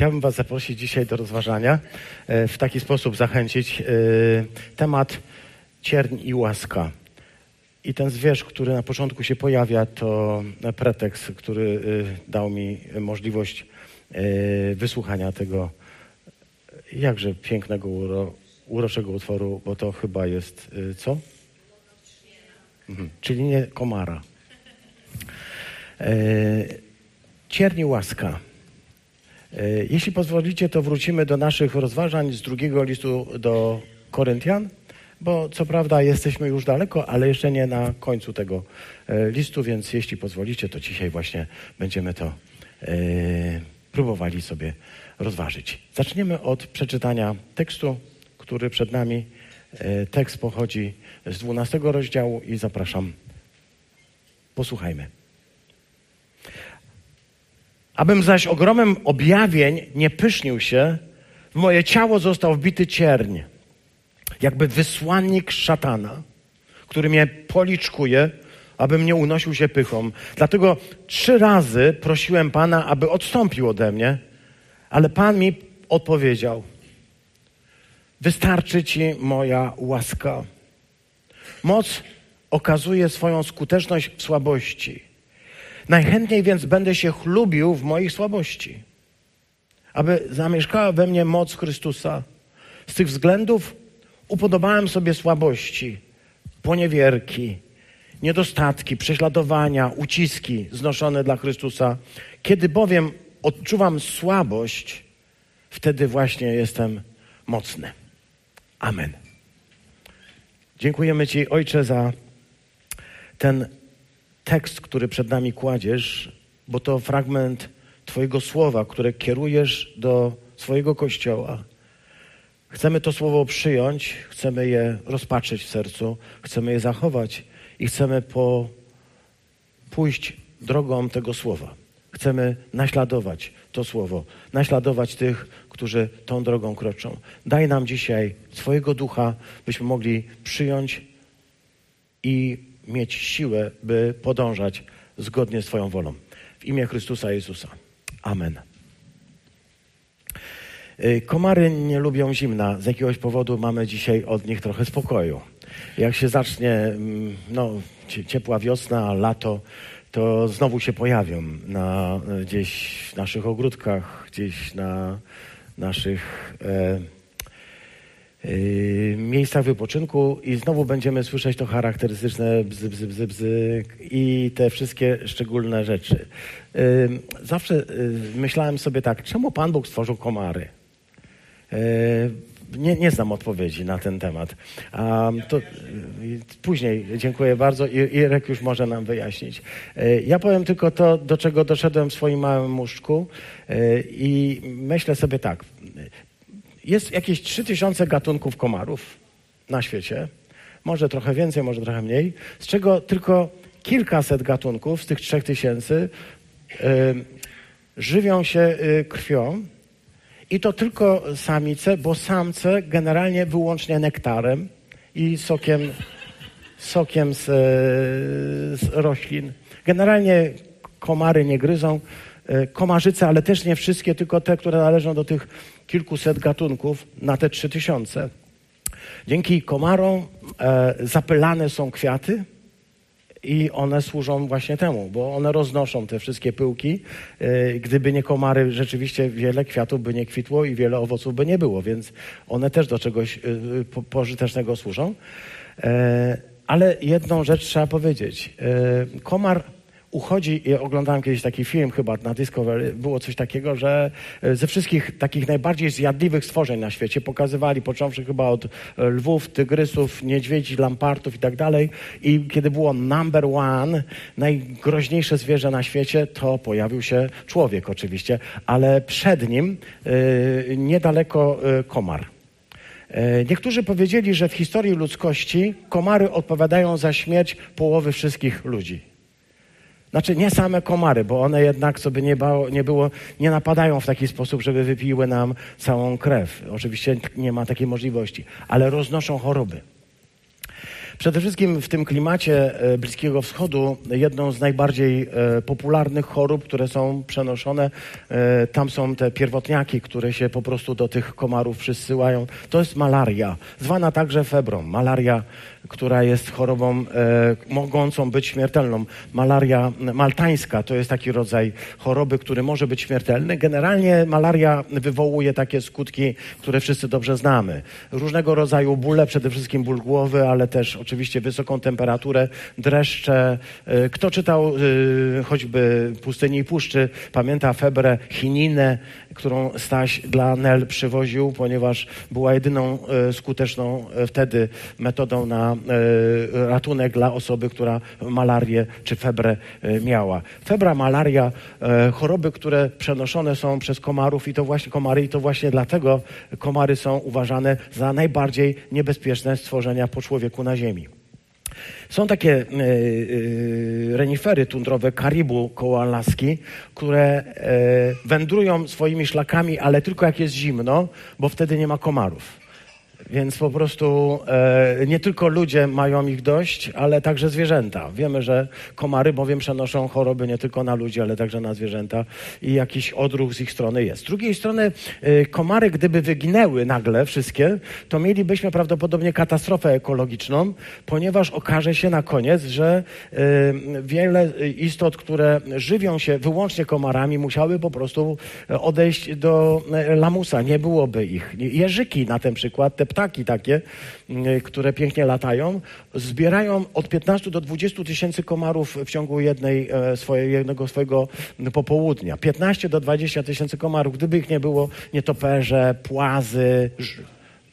chciałbym Was zaprosić dzisiaj do rozważania, e, w taki sposób zachęcić. e, Temat cierń i łaska. I ten zwierz, który na początku się pojawia, to pretekst, który e, dał mi możliwość wysłuchania tego jakże pięknego, uro, uroczego utworu, bo to chyba jest co? Mhm, czyli nie komara. Cierni łaska. E, Jeśli pozwolicie, to wrócimy do naszych rozważań z drugiego listu do Koryntian, bo co prawda jesteśmy już daleko, ale jeszcze nie na końcu tego e, listu, więc jeśli pozwolicie, to dzisiaj właśnie będziemy to e, próbowali sobie rozważyć. Zaczniemy od przeczytania tekstu, który przed nami. Tekst pochodzi z 12 rozdziału i zapraszam. Posłuchajmy. Abym zaś ogromem objawień nie pysznił się, w moje ciało został wbity cierń, jakby wysłannik szatana, który mnie policzkuje, abym nie unosił się pychą. Dlatego trzy razy prosiłem Pana, aby odstąpił ode mnie, ale Pan mi odpowiedział: Wystarczy Ci moja łaska. Moc okazuje swoją skuteczność w słabości. Najchętniej więc będę się chlubił w moich słabości, aby zamieszkała we mnie moc Chrystusa. Z tych względów upodobałem sobie słabości, poniewierki, niedostatki, prześladowania, uciski znoszone dla Chrystusa. Kiedy bowiem odczuwam słabość, wtedy właśnie jestem mocny. Amen. Dziękujemy Ci, Ojcze, za ten tekst, który przed nami kładziesz, bo to fragment Twojego słowa, które kierujesz do swojego kościoła. Chcemy to słowo przyjąć, chcemy je rozpatrzeć w sercu, chcemy je zachować i chcemy po, pójść drogą tego słowa. Chcemy naśladować to słowo, naśladować tych, którzy tą drogą kroczą. Daj nam dzisiaj swojego ducha, byśmy mogli przyjąć i mieć siłę, by podążać zgodnie z Twoją wolą. W imię Chrystusa Jezusa. Amen. Y, Komary nie lubią zimna. Z jakiegoś powodu mamy dzisiaj od nich trochę spokoju. Jak się zacznie mm, no, cie- ciepła wiosna, lato, to znowu się pojawią na, gdzieś w naszych ogródkach, gdzieś na naszych e, Yy, miejscach wypoczynku i znowu będziemy słyszeć to charakterystyczne bzy, bzy, bzy, bzy i te wszystkie szczególne rzeczy. Yy, Zawsze yy, myślałem sobie tak, czemu Pan Bóg stworzył komary? Nie, nie znam odpowiedzi na ten temat. A to później, dziękuję bardzo. Irek już może nam wyjaśnić. Ja powiem tylko to, do czego doszedłem w swoim małym muszczku i myślę sobie tak. Jest jakieś 3000 gatunków komarów na świecie. Może trochę więcej, może trochę mniej. Z czego tylko kilkaset gatunków z tych 3000 y, żywią się y, krwią. I to tylko samice, bo samce generalnie wyłącznie nektarem i sokiem, sokiem z, e, z roślin. Generalnie komary nie gryzą. E, Komarzyce, ale też nie wszystkie, tylko te, które należą do tych kilkuset gatunków na te trzy tysiące. Dzięki komarom e, zapylane są kwiaty i one służą właśnie temu, bo one roznoszą te wszystkie pyłki. E, gdyby nie komary, rzeczywiście wiele kwiatów by nie kwitło i wiele owoców by nie było, więc one też do czegoś po, pożytecznego służą. Ale jedną rzecz trzeba powiedzieć. Komar uchodzi, oglądałem kiedyś taki film chyba na Discovery, było coś takiego, że e, ze wszystkich takich najbardziej zjadliwych stworzeń na świecie pokazywali, począwszy chyba od e, lwów, tygrysów, niedźwiedzi, lampartów i tak dalej i kiedy było number one, najgroźniejsze zwierzę na świecie, to pojawił się człowiek oczywiście, ale przed nim e, niedaleko e, komar. Niektórzy powiedzieli, że w historii ludzkości komary odpowiadają za śmierć połowy wszystkich ludzi. Znaczy nie same komary, bo one jednak, co by nie, bało, nie było, nie napadają w taki sposób, żeby wypiły nam całą krew. Oczywiście nie ma takiej możliwości, ale roznoszą choroby. Przede wszystkim w tym klimacie e, Bliskiego Wschodu jedną z najbardziej e, popularnych chorób, które są przenoszone, e, tam są te pierwotniaki, które się po prostu do tych komarów przysyłają. To jest malaria, zwana także febrą. Malaria która jest chorobą e, mogącą być śmiertelną. Malaria maltańska to jest taki rodzaj choroby, który może być śmiertelny. Generalnie malaria wywołuje takie skutki, które wszyscy dobrze znamy. Różnego rodzaju bóle, przede wszystkim ból głowy, ale też oczywiście wysoką temperaturę, dreszcze. E, kto czytał e, choćby Pustyni i Puszczy, pamięta febrę, chininę, którą Staś dla Nel przywoził, ponieważ była jedyną e, skuteczną e, wtedy metodą na e, ratunek dla osoby, która malarię czy febrę miała. Febra, malaria, choroby, które przenoszone są przez komarów i to właśnie komary i to właśnie dlatego komary są uważane za najbardziej niebezpieczne stworzenia po człowieku na ziemi. Są takie e, e, renifery tundrowe Karibu koło Alaski, które e, wędrują swoimi szlakami, ale tylko jak jest zimno, bo wtedy nie ma komarów. Więc po prostu e, nie tylko ludzie mają ich dość, ale także zwierzęta. Wiemy, że komary bowiem przenoszą choroby nie tylko na ludzi, ale także na zwierzęta i jakiś odruch z ich strony jest. Z drugiej strony e, komary, gdyby wyginęły nagle wszystkie, to mielibyśmy prawdopodobnie katastrofę ekologiczną, ponieważ okaże się na koniec, że e, wiele istot, które żywią się wyłącznie komarami, musiały po prostu odejść do e, lamusa. Nie byłoby ich. Jeżyki na ten przykład, te ptaki takie, mm, które pięknie latają, zbierają od 15 do 20 tysięcy komarów w ciągu jednej, e, swoje, jednego swojego popołudnia. 15 do 20 tysięcy komarów. Gdyby ich nie było, nietoperze, płazy,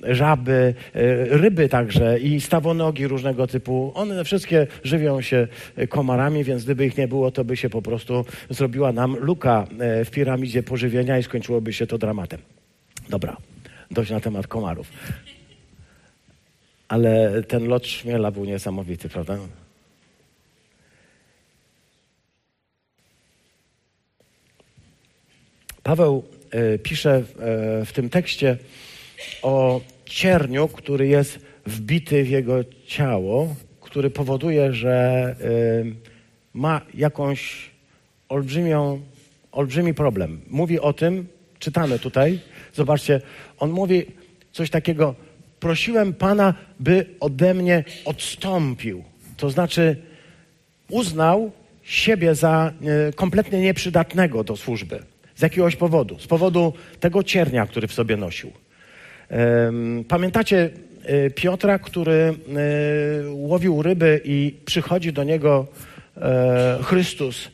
żaby, e, ryby także i stawonogi różnego typu. One wszystkie żywią się komarami, więc gdyby ich nie było, to by się po prostu zrobiła nam luka e, w piramidzie pożywienia i skończyłoby się to dramatem. Dobra, dość na temat komarów. Ale ten lot szmiela był niesamowity, prawda? Paweł e, pisze e, w tym tekście o cierniu, który jest wbity w jego ciało, który powoduje, że e, ma jakąś olbrzymią, olbrzymi problem. Mówi o tym, czytamy tutaj, zobaczcie, on mówi coś takiego, prosiłem Pana, by ode mnie odstąpił. To znaczy, uznał siebie za e, kompletnie nieprzydatnego do służby. Z jakiegoś powodu. Z powodu tego ciernia, który w sobie nosił. Pamiętacie e, Piotra, który e, łowił ryby i przychodzi do niego Chrystus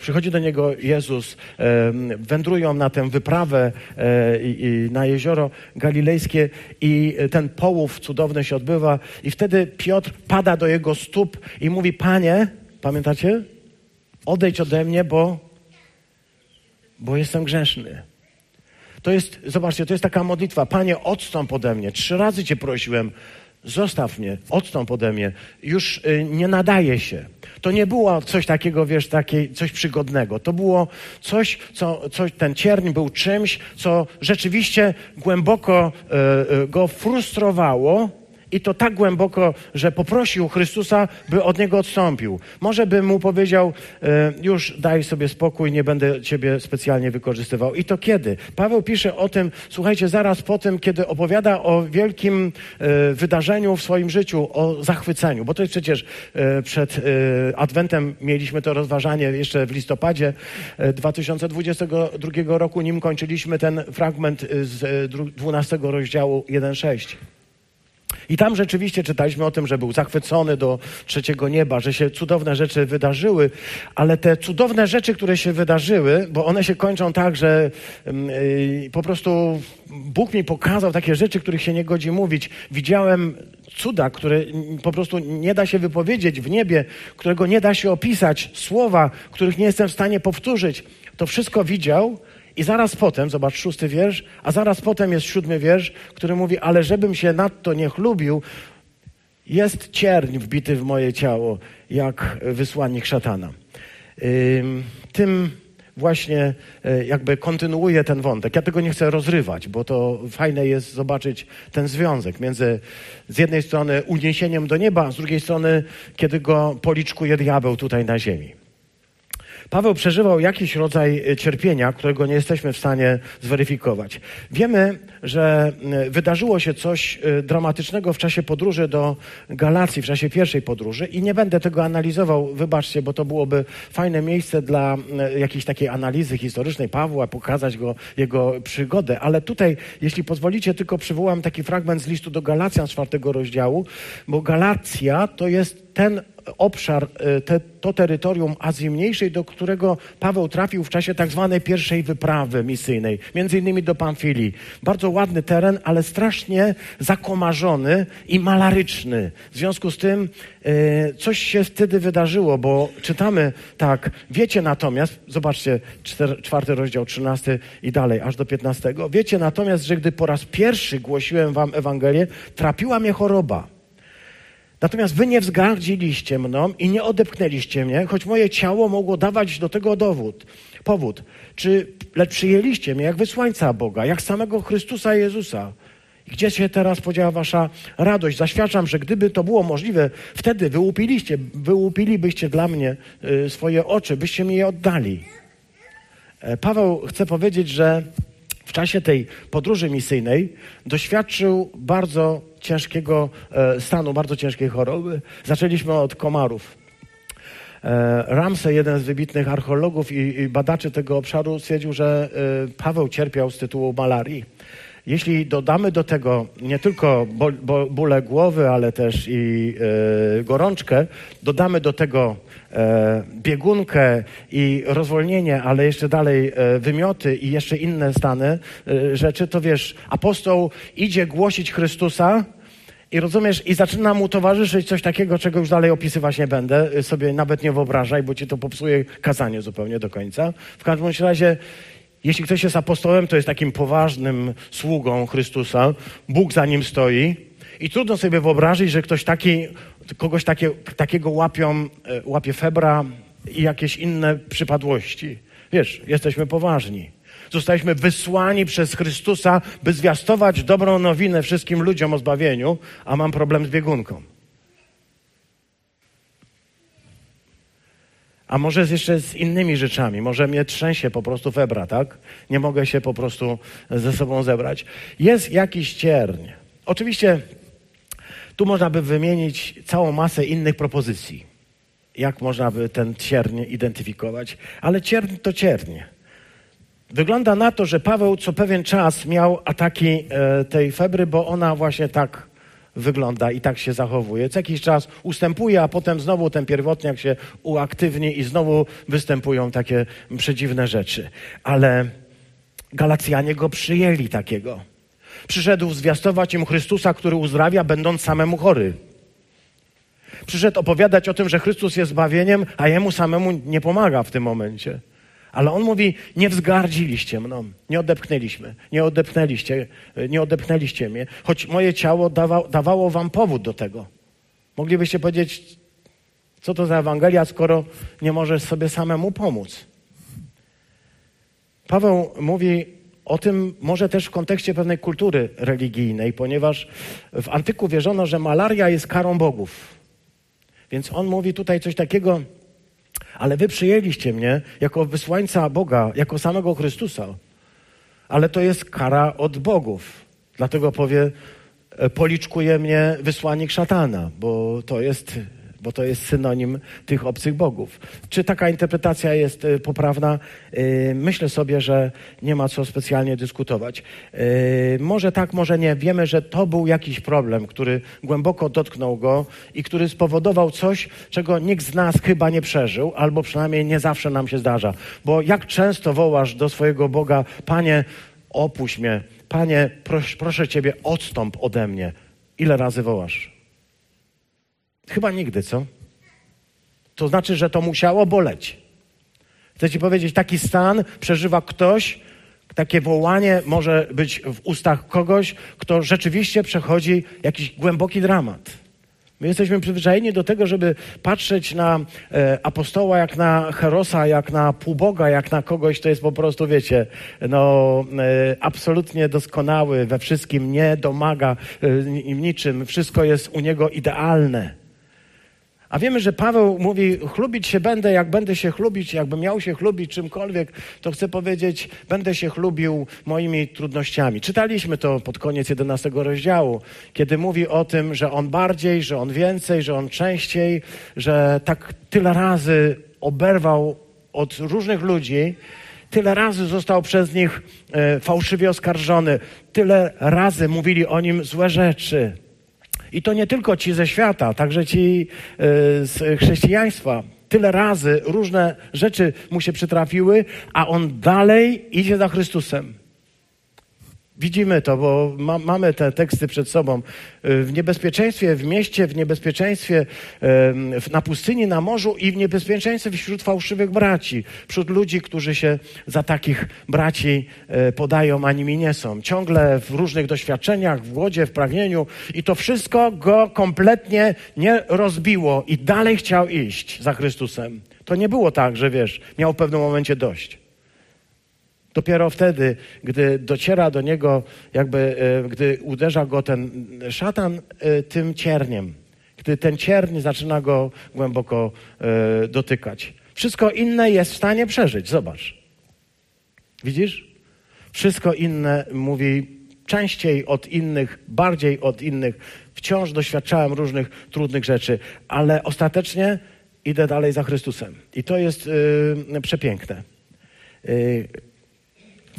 przychodzi do niego Jezus, e, wędrują na tę wyprawę e, na jezioro galilejskie i ten połów cudowny się odbywa i wtedy Piotr pada do jego stóp i mówi, Panie, pamiętacie? Odejdź ode mnie, bo, bo jestem grzeszny. To jest, zobaczcie, to jest taka modlitwa. Panie, odstąp ode mnie. Trzy razy Cię prosiłem, zostaw mnie, odstąp ode mnie. Już y, nie nadaje się. To nie było coś takiego, wiesz, takie, coś przygodnego. To było coś, co, coś, ten cierń był czymś, co rzeczywiście głęboko y, y, go frustrowało, i to tak głęboko, że poprosił Chrystusa, by od niego odstąpił. Może by mu powiedział, e, już daj sobie spokój, nie będę ciebie specjalnie wykorzystywał. I to kiedy? Paweł pisze o tym, słuchajcie, zaraz po tym, kiedy opowiada o wielkim e, wydarzeniu w swoim życiu, o zachwyceniu. Bo to jest przecież e, przed Adwentem mieliśmy to rozważanie jeszcze w listopadzie 2022 roku, nim kończyliśmy ten fragment z 12 rozdziału 1.6. I tam rzeczywiście czytaliśmy o tym, że był zachwycony do trzeciego nieba, że się cudowne rzeczy wydarzyły, ale te cudowne rzeczy, które się wydarzyły, bo one się kończą tak, że yy, po prostu Bóg mi pokazał takie rzeczy, których się nie godzi mówić. Widziałem cuda, które po prostu nie da się wypowiedzieć w niebie, którego nie da się opisać, słowa, których nie jestem w stanie powtórzyć. To wszystko widział i zaraz potem, zobacz szósty wiersz, a zaraz potem jest siódmy wiersz, który mówi, ale żebym się nadto nie chlubił, jest cierń wbity w moje ciało, jak wysłannik szatana. Tym właśnie e, jakby kontynuuje ten wątek. Ja tego nie chcę rozrywać, bo to fajne jest zobaczyć ten związek między z jednej strony uniesieniem do nieba, a z drugiej strony, kiedy go policzkuje diabeł tutaj na ziemi. Paweł przeżywał jakiś rodzaj e, cierpienia, którego nie jesteśmy w stanie zweryfikować. Wiemy, że e, wydarzyło się coś e, dramatycznego w czasie podróży do Galacji, w czasie pierwszej podróży i nie będę tego analizował, wybaczcie, bo to byłoby fajne miejsce dla jakiejś takiej analizy historycznej Pawła, pokazać go, jego przygodę, ale tutaj, jeśli pozwolicie, tylko przywołam taki fragment z listu do Galacjan z czwartego rozdziału, bo Galacja to jest ten obszar, e, te, to terytorium Azji Mniejszej, do którego Paweł trafił w czasie tak zwanej pierwszej wyprawy misyjnej, między innymi do Pamfilii. Bardzo ładny teren, ale strasznie zakomarzony i malaryczny. W związku z tym e, coś się wtedy wydarzyło, bo czytamy tak, wiecie natomiast, zobaczcie, czwarty rozdział, trzynasty i dalej, aż do piętnastego. Wiecie natomiast, że gdy po raz pierwszy głosiłem wam Ewangelię, trapiła mnie choroba Natomiast wy nie wzgardziliście mną i nie odepchnęliście mnie, choć moje ciało mogło dawać do tego dowód, powód. Czy, lecz przyjęliście mnie jak wysłańca Boga, jak samego Chrystusa Jezusa. Gdzie się teraz podziała wasza radość? Zaświadczam, że gdyby to było możliwe, wtedy wyłupiliście, wyłupilibyście dla mnie y, swoje oczy, byście mi je oddali. E, Paweł chce powiedzieć, że w czasie tej podróży misyjnej doświadczył bardzo ciężkiego e, stanu, bardzo ciężkiej choroby. Zaczęliśmy od komarów. E, Ramsey, jeden z wybitnych archeologów i badaczy tego obszaru, stwierdził, że e, Paweł cierpiał z tytułu malarii. Jeśli dodamy do tego nie tylko bóle głowy, ale też i gorączkę, dodamy do tego biegunkę i rozwolnienie, ale jeszcze dalej wymioty i jeszcze inne stany, rzeczy, to wiesz, apostoł idzie głosić Chrystusa, i rozumiesz, i zaczyna mu towarzyszyć coś takiego, czego już dalej opisywać nie będę, y, sobie nawet nie wyobrażaj, bo ci to popsuje kazanie zupełnie do końca. W każdym razie, jeśli ktoś jest apostołem, to jest takim poważnym sługą Chrystusa, Bóg za nim stoi i trudno sobie wyobrazić, że ktoś taki, kogoś takie, takiego łapią, y, łapie febra i jakieś inne przypadłości. Wiesz, jesteśmy poważni. Zostaliśmy wysłani przez Chrystusa, by zwiastować dobrą nowinę wszystkim ludziom o zbawieniu, a mam problem z biegunką. A może jeszcze z innymi rzeczami. Może mnie trzęsie po prostu febra, tak? Nie mogę się po prostu ze sobą zebrać. Jest jakiś cierń. Oczywiście tu można by wymienić całą masę innych propozycji. Jak można by ten cierń identyfikować? Ale cierń to cierń. Wygląda na to, że Paweł co pewien czas miał ataki e, tej febry, bo ona właśnie tak wygląda i tak się zachowuje. Co jakiś czas ustępuje, a potem znowu ten pierwotniak się uaktywni i znowu występują takie przedziwne rzeczy. Ale Galacjanie go przyjęli takiego. Przyszedł zwiastować im Chrystusa, który uzdrawia, będąc samemu chory. Przyszedł opowiadać o tym, że Chrystus jest zbawieniem, a jemu samemu nie pomaga w tym momencie. Ale on mówi, nie wzgardziliście mną, nie odepchnęliśmy, nie odepchnęliście, nie odepchnęliście mnie, choć moje ciało dawa, dawało wam powód do tego. Moglibyście powiedzieć, co to za Ewangelia, skoro nie możesz sobie samemu pomóc. Paweł mówi o tym może też w kontekście pewnej kultury religijnej, ponieważ w antyku wierzono, że malaria jest karą bogów. Więc on mówi tutaj coś takiego, ale wy przyjęliście mnie jako wysłańca Boga, jako samego Chrystusa. Ale to jest kara od bogów. Dlatego powie, e, policzkuje mnie wysłannik szatana, bo to jest bo to jest synonim tych obcych bogów. Czy taka interpretacja jest y, poprawna? Y, myślę sobie, że nie ma co specjalnie dyskutować. Y, może tak, może nie. Wiemy, że to był jakiś problem, który głęboko dotknął go i który spowodował coś, czego nikt z nas chyba nie przeżył, albo przynajmniej nie zawsze nam się zdarza. Bo jak często wołasz do swojego Boga, Panie, opuść mnie, Panie, pros proszę Ciebie, odstąp ode mnie. Ile razy wołasz? Chyba nigdy, co? To znaczy, że to musiało boleć. Chcę ci powiedzieć, taki stan przeżywa ktoś, takie wołanie może być w ustach kogoś, kto rzeczywiście przechodzi jakiś głęboki dramat. My jesteśmy przyzwyczajeni do tego, żeby patrzeć na e, apostoła jak na herosa, jak na półboga, jak na kogoś, kto jest po prostu, wiecie, no, e, absolutnie doskonały we wszystkim, nie domaga e, niczym, wszystko jest u niego idealne. A wiemy, że Paweł mówi, chlubić się będę, jak będę się chlubić, jakbym miał się chlubić czymkolwiek, to chcę powiedzieć, będę się chlubił moimi trudnościami. Czytaliśmy to pod koniec 11 rozdziału, kiedy mówi o tym, że on bardziej, że on więcej, że on częściej, że tak tyle razy oberwał od różnych ludzi, tyle razy został przez nich e, fałszywie oskarżony, tyle razy mówili o nim złe rzeczy. I to nie tylko ci ze świata, także ci e, z chrześcijaństwa. Tyle razy różne rzeczy mu się przytrafiły, a on dalej idzie za Chrystusem. Widzimy to, bo ma, mamy te teksty przed sobą. Y, w niebezpieczeństwie w mieście, w niebezpieczeństwie na pustyni, na morzu i w niebezpieczeństwie wśród fałszywych braci, wśród ludzi, którzy się za takich braci e, podają, a nimi nie są. Ciągle w różnych doświadczeniach, w głodzie, w pragnieniu i to wszystko go kompletnie nie rozbiło i dalej chciał iść za Chrystusem. To nie było tak, że wiesz, miał w pewnym momencie dość. Dopiero wtedy, gdy dociera do niego, jakby, e, gdy uderza go ten szatan e, tym cierniem, gdy ten cierń zaczyna go głęboko e, dotykać. Wszystko inne jest w stanie przeżyć. Zobacz. Widzisz? Wszystko inne mówi częściej od innych, bardziej od innych. Wciąż doświadczałem różnych trudnych rzeczy, ale ostatecznie idę dalej za Chrystusem. I to jest yy, przepiękne. Yy,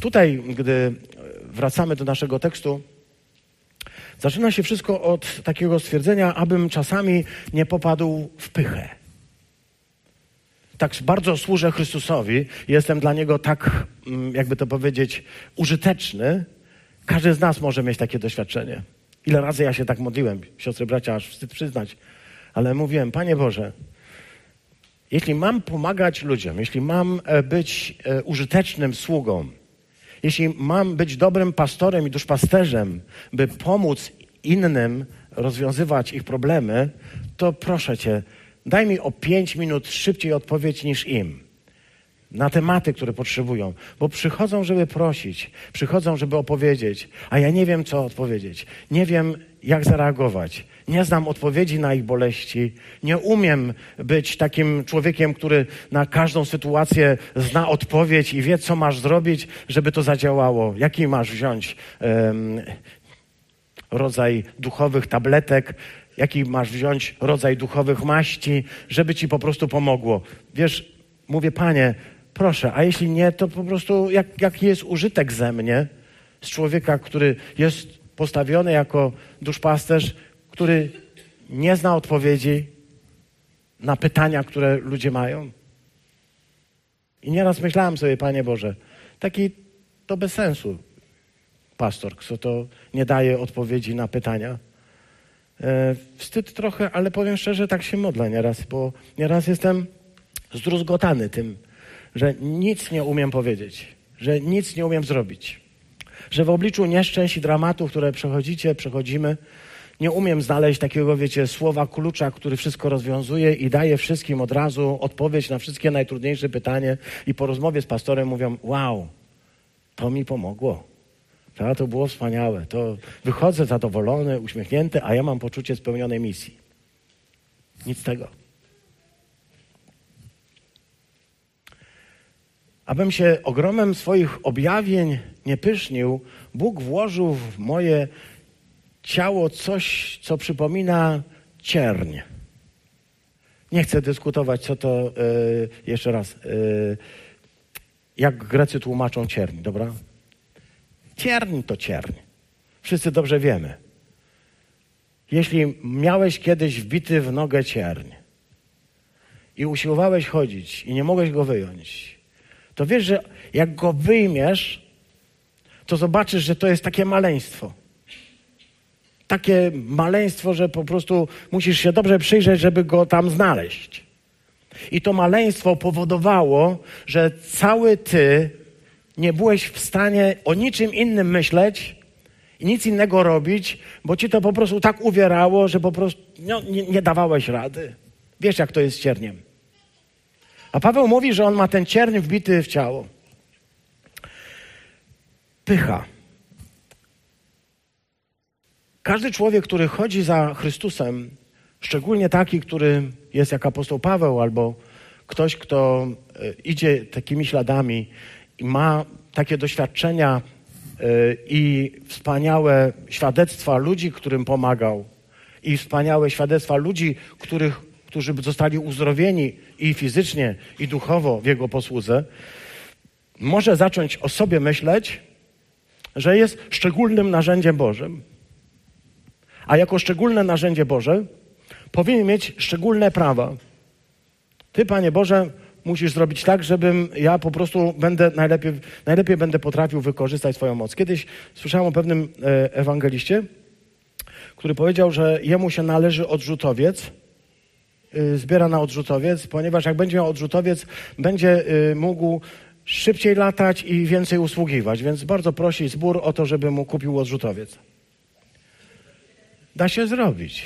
Tutaj, gdy wracamy do naszego tekstu, zaczyna się wszystko od takiego stwierdzenia, abym czasami nie popadł w pychę. Tak bardzo służę Chrystusowi, jestem dla Niego tak, mm, jakby to powiedzieć, użyteczny. Każdy z nas może mieć takie doświadczenie. Ile razy ja się tak modliłem, siostry, bracia, aż wstyd przyznać. Ale mówiłem, Panie Boże, jeśli mam pomagać ludziom, jeśli mam e, być e, użytecznym sługą, jeśli mam być dobrym pastorem i duszpasterzem, by pomóc innym rozwiązywać ich problemy, to proszę Cię, daj mi o pięć minut szybciej odpowiedź niż im na tematy, które potrzebują, bo przychodzą, żeby prosić, przychodzą, żeby opowiedzieć, a ja nie wiem, co odpowiedzieć, nie wiem, jak zareagować, nie znam odpowiedzi na ich boleści, nie umiem być takim człowiekiem, który na każdą sytuację zna odpowiedź i wie, co masz zrobić, żeby to zadziałało. Jaki masz wziąć um, rodzaj duchowych tabletek, jaki masz wziąć rodzaj duchowych maści, żeby ci po prostu pomogło. Wiesz, mówię, panie, proszę, a jeśli nie, to po prostu jak, jaki jest użytek ze mnie, z człowieka, który jest postawiony jako duszpasterz, który nie zna odpowiedzi na pytania, które ludzie mają. I nieraz myślałem sobie, Panie Boże, taki to bez sensu pastor, kto to nie daje odpowiedzi na pytania. E, wstyd trochę, ale powiem szczerze, tak się modlę nieraz, bo nieraz jestem zdruzgotany tym, że nic nie umiem powiedzieć, że nic nie umiem zrobić, że w obliczu nieszczęść i dramatów, które przechodzicie, przechodzimy, nie umiem znaleźć takiego, wiecie, słowa klucza, który wszystko rozwiązuje i daje wszystkim od razu odpowiedź na wszystkie najtrudniejsze pytanie. I po rozmowie z pastorem mówią: Wow, to mi pomogło. To było wspaniałe. To wychodzę zadowolony, uśmiechnięty, a ja mam poczucie spełnionej misji. Nic tego. Abym się ogromem swoich objawień nie pysznił, Bóg włożył w moje ciało coś, co przypomina cierń. Nie chcę dyskutować, co to yy, jeszcze raz. Yy, jak Grecy tłumaczą cierń, dobra? Cierń to cierń. Wszyscy dobrze wiemy. Jeśli miałeś kiedyś wbity w nogę cierń i usiłowałeś chodzić i nie mogłeś go wyjąć, to wiesz, że jak go wyjmiesz, to zobaczysz, że to jest takie maleństwo takie maleństwo, że po prostu musisz się dobrze przyjrzeć, żeby go tam znaleźć. I to maleństwo powodowało, że cały ty nie byłeś w stanie o niczym innym myśleć, I nic innego robić, bo ci to po prostu tak uwierało, że po prostu no, nie, nie dawałeś rady. Wiesz, jak to jest cierniem. A Paweł mówi, że on ma ten cierń wbity w ciało. Pycha. Każdy człowiek, który chodzi za Chrystusem, szczególnie taki, który jest jak apostoł Paweł, albo ktoś, kto e, idzie takimi śladami i ma takie doświadczenia e, i wspaniałe świadectwa ludzi, którym pomagał, i wspaniałe świadectwa ludzi, których, którzy zostali uzdrowieni i fizycznie, i duchowo w jego posłudze, może zacząć o sobie myśleć, że jest szczególnym narzędziem Bożym. A jako szczególne narzędzie Boże powinien mieć szczególne prawa. Ty, Panie Boże, musisz zrobić tak, żebym ja po prostu będę najlepiej, najlepiej będę potrafił wykorzystać swoją moc. Kiedyś słyszałem o pewnym e, ewangeliście, który powiedział, że jemu się należy odrzutowiec, zbiera na odrzutowiec, ponieważ jak będzie miał odrzutowiec, będzie y, mógł szybciej latać i więcej usługiwać, więc bardzo prosi zbór o to, żeby mu kupił odrzutowiec. Da się zrobić.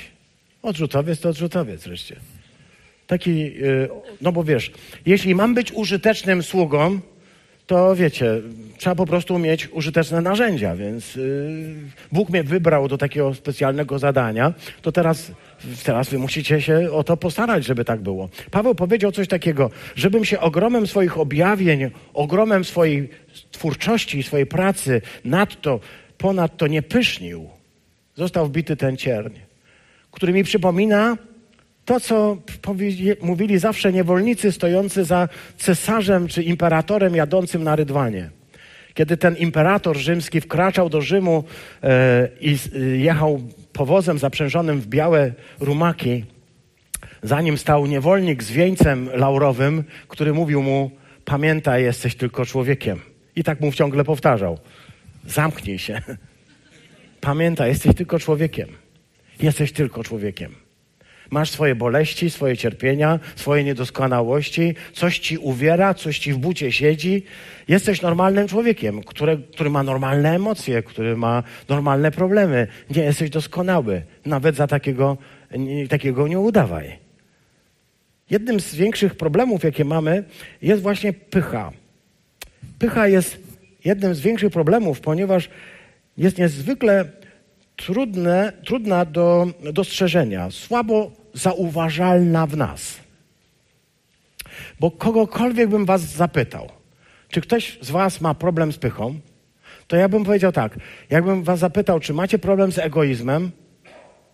Odrzutowiec to odrzutowiec wreszcie. Taki, y, no bo wiesz, jeśli mam być użytecznym sługą, to wiecie, trzeba po prostu mieć użyteczne narzędzia, więc yy, Bóg mnie wybrał do takiego specjalnego zadania, to teraz, teraz wy musicie się o to postarać, żeby tak było. Paweł powiedział coś takiego, żebym się ogromem swoich objawień, ogromem swojej twórczości i swojej pracy nadto, ponadto nie pysznił, został wbity ten cierń, który mi przypomina to, co mówili zawsze niewolnicy stojący za cesarzem czy imperatorem jadącym na rydwanie. Kiedy ten imperator rzymski wkraczał do Rzymu e, i e, jechał powozem zaprzężonym w białe rumaki, za nim stał niewolnik z wieńcem laurowym, który mówił mu: Pamiętaj, jesteś tylko człowiekiem. I tak mu ciągle powtarzał: Zamknij się. Pamiętaj, jesteś tylko człowiekiem. Jesteś tylko człowiekiem. Masz swoje boleści, swoje cierpienia, swoje niedoskonałości, coś ci uwiera, coś ci w bucie siedzi. Jesteś normalnym człowiekiem, który, który ma normalne emocje, który ma normalne problemy. Nie jesteś doskonały. Nawet za takiego, takiego nie udawaj. Jednym z większych problemów, jakie mamy, jest właśnie pycha. Pycha jest jednym z większych problemów, ponieważ jest niezwykle trudne, trudna do dostrzeżenia, słabo zauważalna w nas. Bo kogokolwiek bym was zapytał, czy ktoś z was ma problem z pychą, to ja bym powiedział tak, jakbym was zapytał, czy macie problem z egoizmem,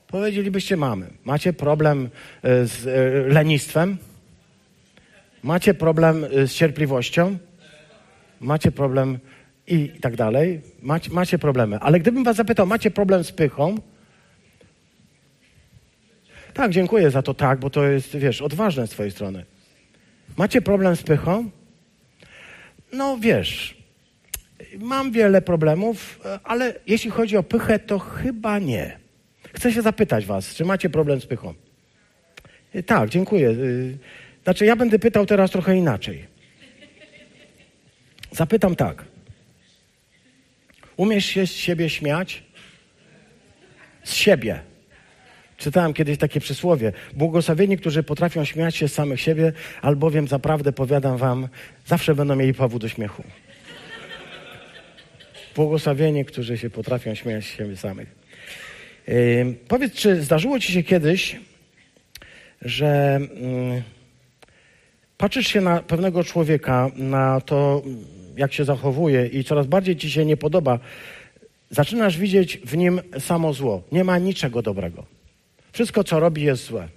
powiedzielibyście mamy. Macie problem e, z e, lenistwem? Macie problem e, z cierpliwością? Macie problem i tak dalej? Macie, macie problemy. Ale gdybym was zapytał, macie problem z pychą, tak, dziękuję za to tak, bo to jest, wiesz, odważne z twojej strony. Macie problem z pychą? No wiesz, mam wiele problemów, ale jeśli chodzi o pychę, to chyba nie. Chcę się zapytać was, czy macie problem z pychą? Tak, dziękuję. Znaczy, ja będę pytał teraz trochę inaczej. Zapytam tak. Umiesz się z siebie śmiać? Z siebie. Czytałem kiedyś takie przysłowie. Błogosławieni, którzy potrafią śmiać się z samych siebie, albowiem zaprawdę powiadam wam, zawsze będą mieli powód do śmiechu. Błogosławieni, którzy się potrafią śmiać z siebie samych. Yy, powiedz, czy zdarzyło ci się kiedyś, że yy, patrzysz się na pewnego człowieka, na to, jak się zachowuje i coraz bardziej ci się nie podoba, zaczynasz widzieć w nim samo zło. Nie ma niczego dobrego. Wszystko, co robi, jest złe.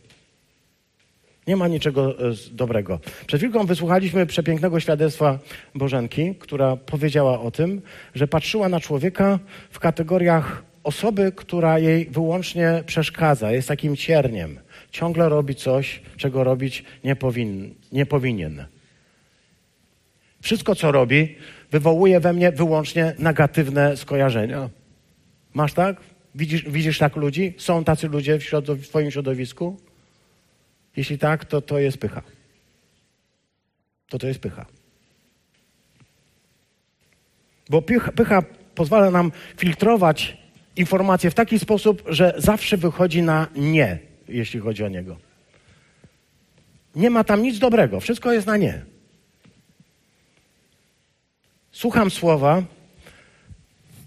Nie ma niczego e, dobrego. Przed chwilką wysłuchaliśmy przepięknego świadectwa Bożenki, która powiedziała o tym, że patrzyła na człowieka w kategoriach osoby, która jej wyłącznie przeszkadza, jest takim cierniem. Ciągle robi coś, czego robić nie, powin, nie powinien. Wszystko, co robi, wywołuje we mnie wyłącznie negatywne skojarzenia. Masz tak? Widzisz, widzisz tak ludzi? Są tacy ludzie w, w Twoim środowisku? Jeśli tak, to to jest pycha. To to jest pycha. Bo pycha, pycha pozwala nam filtrować informacje w taki sposób, że zawsze wychodzi na nie, jeśli chodzi o niego. Nie ma tam nic dobrego, wszystko jest na nie. Słucham słowa,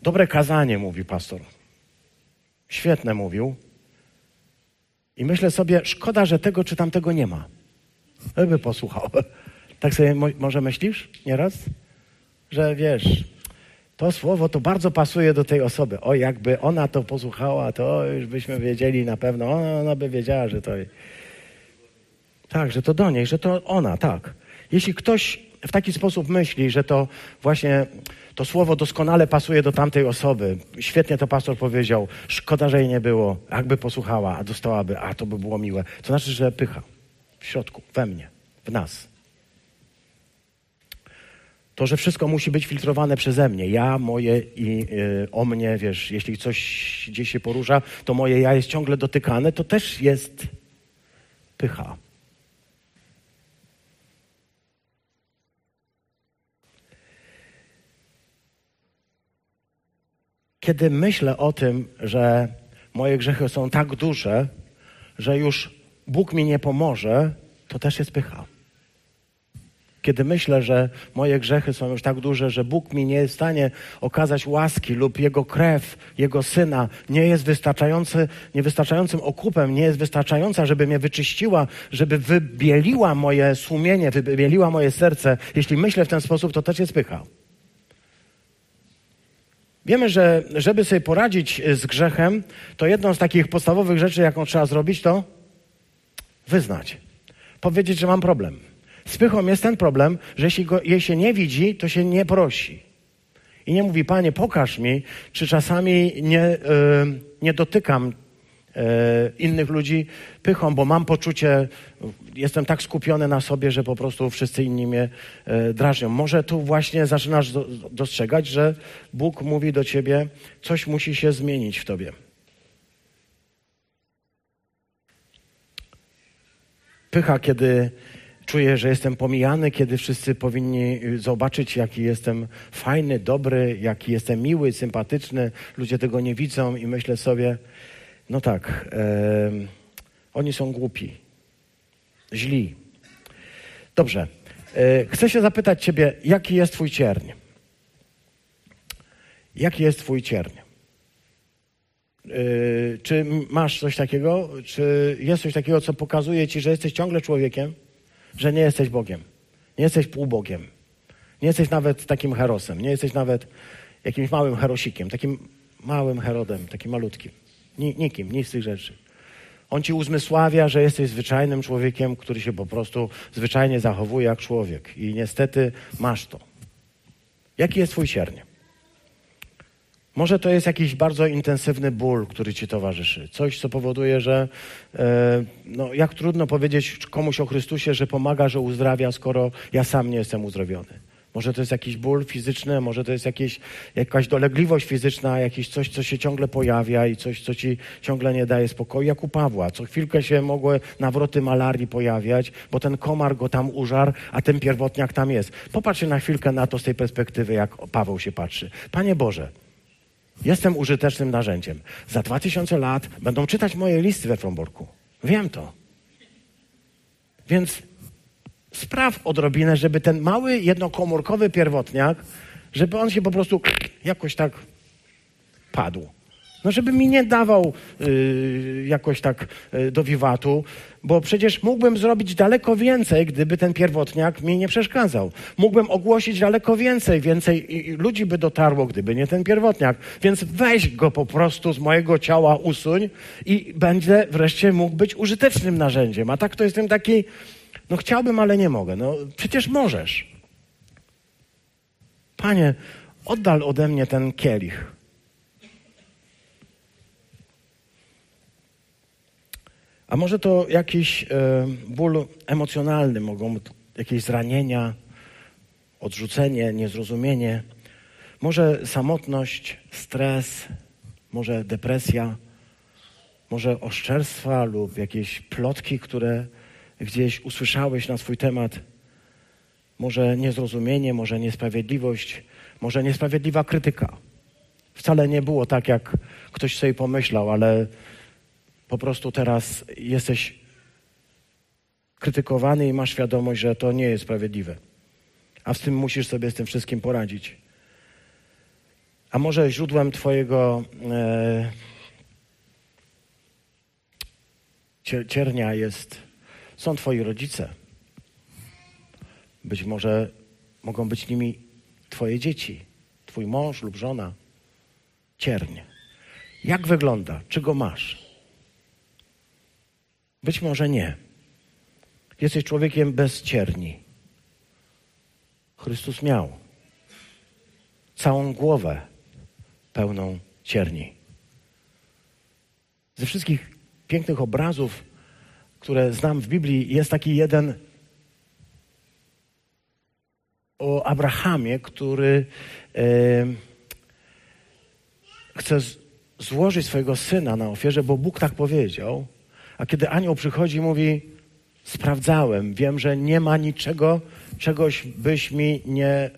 dobre kazanie, mówi pastor. Świetne mówił. I myślę sobie, szkoda, że tego czy tamtego nie ma. By posłuchał. Tak sobie mo może myślisz nieraz? Że wiesz, to słowo to bardzo pasuje do tej osoby. O, jakby ona to posłuchała, to już byśmy wiedzieli na pewno, ona by wiedziała, że to. Tak, że to do niej, że to ona, tak. Jeśli ktoś w taki sposób myśli, że to właśnie to słowo doskonale pasuje do tamtej osoby, świetnie to pastor powiedział, szkoda, że jej nie było, jakby posłuchała, a dostałaby, a to by było miłe, to znaczy, że pycha w środku, we mnie, w nas. To, że wszystko musi być filtrowane przeze mnie, ja, moje i yy, o mnie, wiesz, jeśli coś gdzieś się porusza, to moje ja jest ciągle dotykane, to też jest pycha. Kiedy myślę o tym, że moje grzechy są tak duże, że już Bóg mi nie pomoże, to też jest pycha. Kiedy myślę, że moje grzechy są już tak duże, że Bóg mi nie jest w stanie okazać łaski lub Jego krew, Jego Syna nie jest wystarczający, niewystarczającym okupem, nie jest wystarczająca, żeby mnie wyczyściła, żeby wybieliła moje sumienie, wybieliła moje serce. Jeśli myślę w ten sposób, to też jest pycha. Wiemy, że żeby sobie poradzić z grzechem, to jedną z takich podstawowych rzeczy, jaką trzeba zrobić, to wyznać. Powiedzieć, że mam problem. Z pychą jest ten problem, że jeśli go, jej się nie widzi, to się nie prosi. I nie mówi, panie, pokaż mi, czy czasami nie, yy, nie dotykam innych ludzi pychą, bo mam poczucie, jestem tak skupiony na sobie, że po prostu wszyscy inni mnie yy, drażnią. Może tu właśnie zaczynasz do, dostrzegać, że Bóg mówi do ciebie, coś musi się zmienić w tobie. Pycha, kiedy Czuję, że jestem pomijany, kiedy wszyscy powinni zobaczyć, jaki jestem fajny, dobry, jaki jestem miły, sympatyczny. Ludzie tego nie widzą i myślę sobie, no tak, e, oni są głupi, źli. Dobrze. E, chcę się zapytać Ciebie, jaki jest Twój cierń? Jaki jest Twój cierń? E, czy masz coś takiego? Czy jest coś takiego, co pokazuje Ci, że jesteś ciągle człowiekiem? że nie jesteś Bogiem. Nie jesteś półbogiem. Nie jesteś nawet takim herosem. Nie jesteś nawet jakimś małym herosikiem, takim małym herodem, takim malutkim. Nikim, nic z tych rzeczy. On ci uzmysławia, że jesteś zwyczajnym człowiekiem, który się po prostu zwyczajnie zachowuje jak człowiek. I niestety masz to. Jaki jest twój cierń? Może to jest jakiś bardzo intensywny ból, który ci towarzyszy. Coś, co powoduje, że e, no, jak trudno powiedzieć komuś o Chrystusie, że pomaga, że uzdrawia, skoro ja sam nie jestem uzdrowiony. Może to jest jakiś ból fizyczny, może to jest jakieś, jakaś dolegliwość fizyczna, jakieś coś, co się ciągle pojawia i coś, co ci ciągle nie daje spokoju, jak u Pawła. Co chwilkę się mogły nawroty malarii pojawiać, bo ten komar go tam użarł, a ten pierwotniak tam jest. Popatrzcie na chwilkę na to z tej perspektywy, jak Paweł się patrzy. Panie Boże, Jestem użytecznym narzędziem. Za dwa tysiące lat będą czytać moje listy we Fromborku. Wiem to. Więc spraw odrobinę, żeby ten mały, jednokomórkowy pierwotniak, żeby on się po prostu jakoś tak padł. No, żeby mi nie dawał yy, jakoś tak yy, do wiwatu, bo przecież mógłbym zrobić daleko więcej, gdyby ten pierwotniak mi nie przeszkadzał. Mógłbym ogłosić daleko więcej, więcej ludzi by dotarło, gdyby nie ten pierwotniak. Więc weź go po prostu z mojego ciała usuń i będę wreszcie mógł być użytecznym narzędziem. A tak to jestem taki, no chciałbym, ale nie mogę. No przecież możesz. Panie, oddal ode mnie ten kielich. A może to jakiś e, ból emocjonalny, mogą jakieś zranienia, odrzucenie, niezrozumienie, może samotność, stres, może depresja, może oszczerstwa lub jakieś plotki, które gdzieś usłyszałeś na swój temat, może niezrozumienie, może niesprawiedliwość, może niesprawiedliwa krytyka. Wcale nie było tak, jak ktoś sobie pomyślał, ale po prostu teraz jesteś krytykowany i masz świadomość, że to nie jest sprawiedliwe. A z tym musisz sobie z tym wszystkim poradzić. A może źródłem Twojego e, ciernia jest, są Twoi rodzice. Być może mogą być nimi Twoje dzieci, Twój mąż lub żona. Cierń. Jak wygląda? Czy go masz? Być może nie. Jesteś człowiekiem bez cierni. Chrystus miał całą głowę pełną cierni. Ze wszystkich pięknych obrazów, które znam w Biblii, jest taki jeden o Abrahamie, który chce złożyć swojego syna na ofierze, bo Bóg tak powiedział. A kiedy anioł przychodzi i mówi: Sprawdzałem, wiem, że nie ma niczego, czegoś byś mi nie,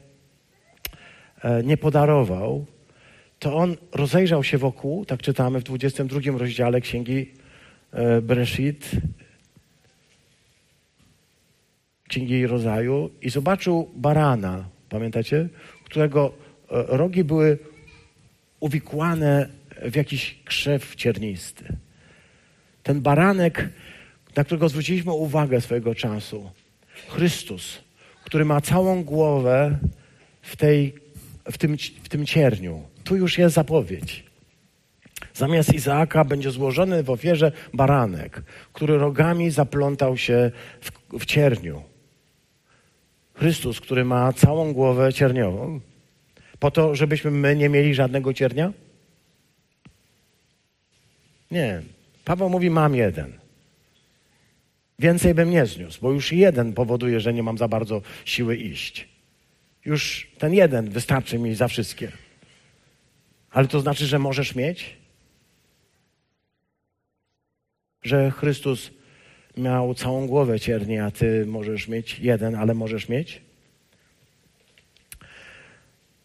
e, nie podarował, to on rozejrzał się wokół, tak czytamy w 22 rozdziale Księgi e, Breshit, Księgi Rodzaju i zobaczył barana, pamiętacie? Którego e, rogi były uwikłane w jakiś krzew ciernisty. Ten baranek, na którego zwróciliśmy uwagę swojego czasu, Chrystus, który ma całą głowę w, tej, w, tym, w tym cierniu. Tu już jest zapowiedź. Zamiast Izaaka będzie złożony w ofierze baranek, który rogami zaplątał się w, w cierniu. Chrystus, który ma całą głowę cierniową, po to, żebyśmy my nie mieli żadnego ciernia? Nie. Paweł mówi: Mam jeden. Więcej bym nie zniósł, bo już jeden powoduje, że nie mam za bardzo siły iść. Już ten jeden wystarczy mi za wszystkie. Ale to znaczy, że możesz mieć? Że Chrystus miał całą głowę cierni, a ty możesz mieć jeden, ale możesz mieć?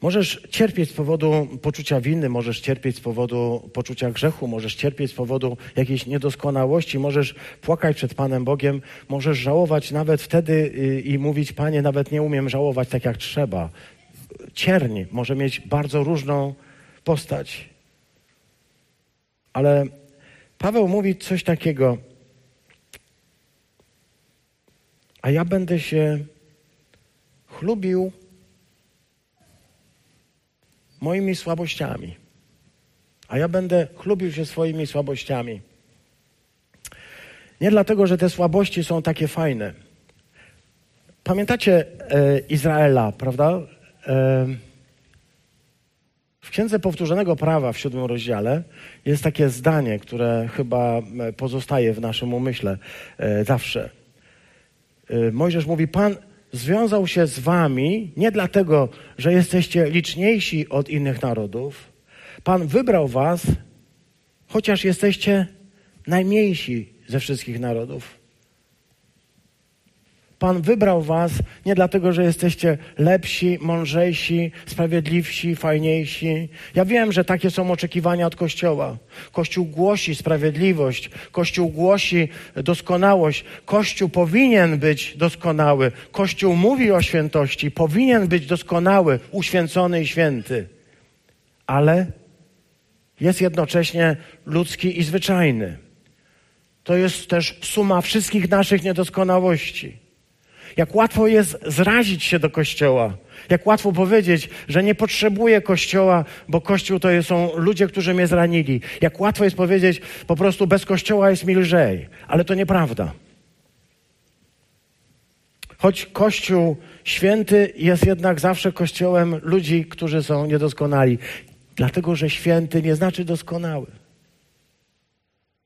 Możesz cierpieć z powodu poczucia winy, możesz cierpieć z powodu poczucia grzechu, możesz cierpieć z powodu jakiejś niedoskonałości, możesz płakać przed Panem Bogiem, możesz żałować nawet wtedy y, i mówić: Panie, nawet nie umiem żałować tak jak trzeba. Cierń może mieć bardzo różną postać. Ale Paweł mówi coś takiego. A ja będę się chlubił moimi słabościami. A ja będę chlubił się swoimi słabościami. Nie dlatego, że te słabości są takie fajne. Pamiętacie e, Izraela, prawda? E, w Księdze Powtórzonego Prawa w siódmym rozdziale jest takie zdanie, które chyba e, pozostaje w naszym umyśle e, zawsze. E, Mojżesz mówi: Pan związał się z wami nie dlatego, że jesteście liczniejsi od innych narodów. Pan wybrał was, chociaż jesteście najmniejsi ze wszystkich narodów. Pan wybrał was nie dlatego, że jesteście lepsi, mądrzejsi, sprawiedliwsi, fajniejsi. Ja wiem, że takie są oczekiwania od Kościoła. Kościół głosi sprawiedliwość, Kościół głosi doskonałość. Kościół powinien być doskonały. Kościół mówi o świętości, powinien być doskonały, uświęcony i święty. Ale jest jednocześnie ludzki i zwyczajny. To jest też suma wszystkich naszych niedoskonałości. Jak łatwo jest zrazić się do Kościoła. Jak łatwo powiedzieć, że nie potrzebuję Kościoła, bo Kościół to są ludzie, którzy mnie zranili. Jak łatwo jest powiedzieć, po prostu bez Kościoła jest mi lżej. Ale to nieprawda. Choć Kościół święty jest jednak zawsze Kościołem ludzi, którzy są niedoskonali. Dlatego, że święty nie znaczy doskonały.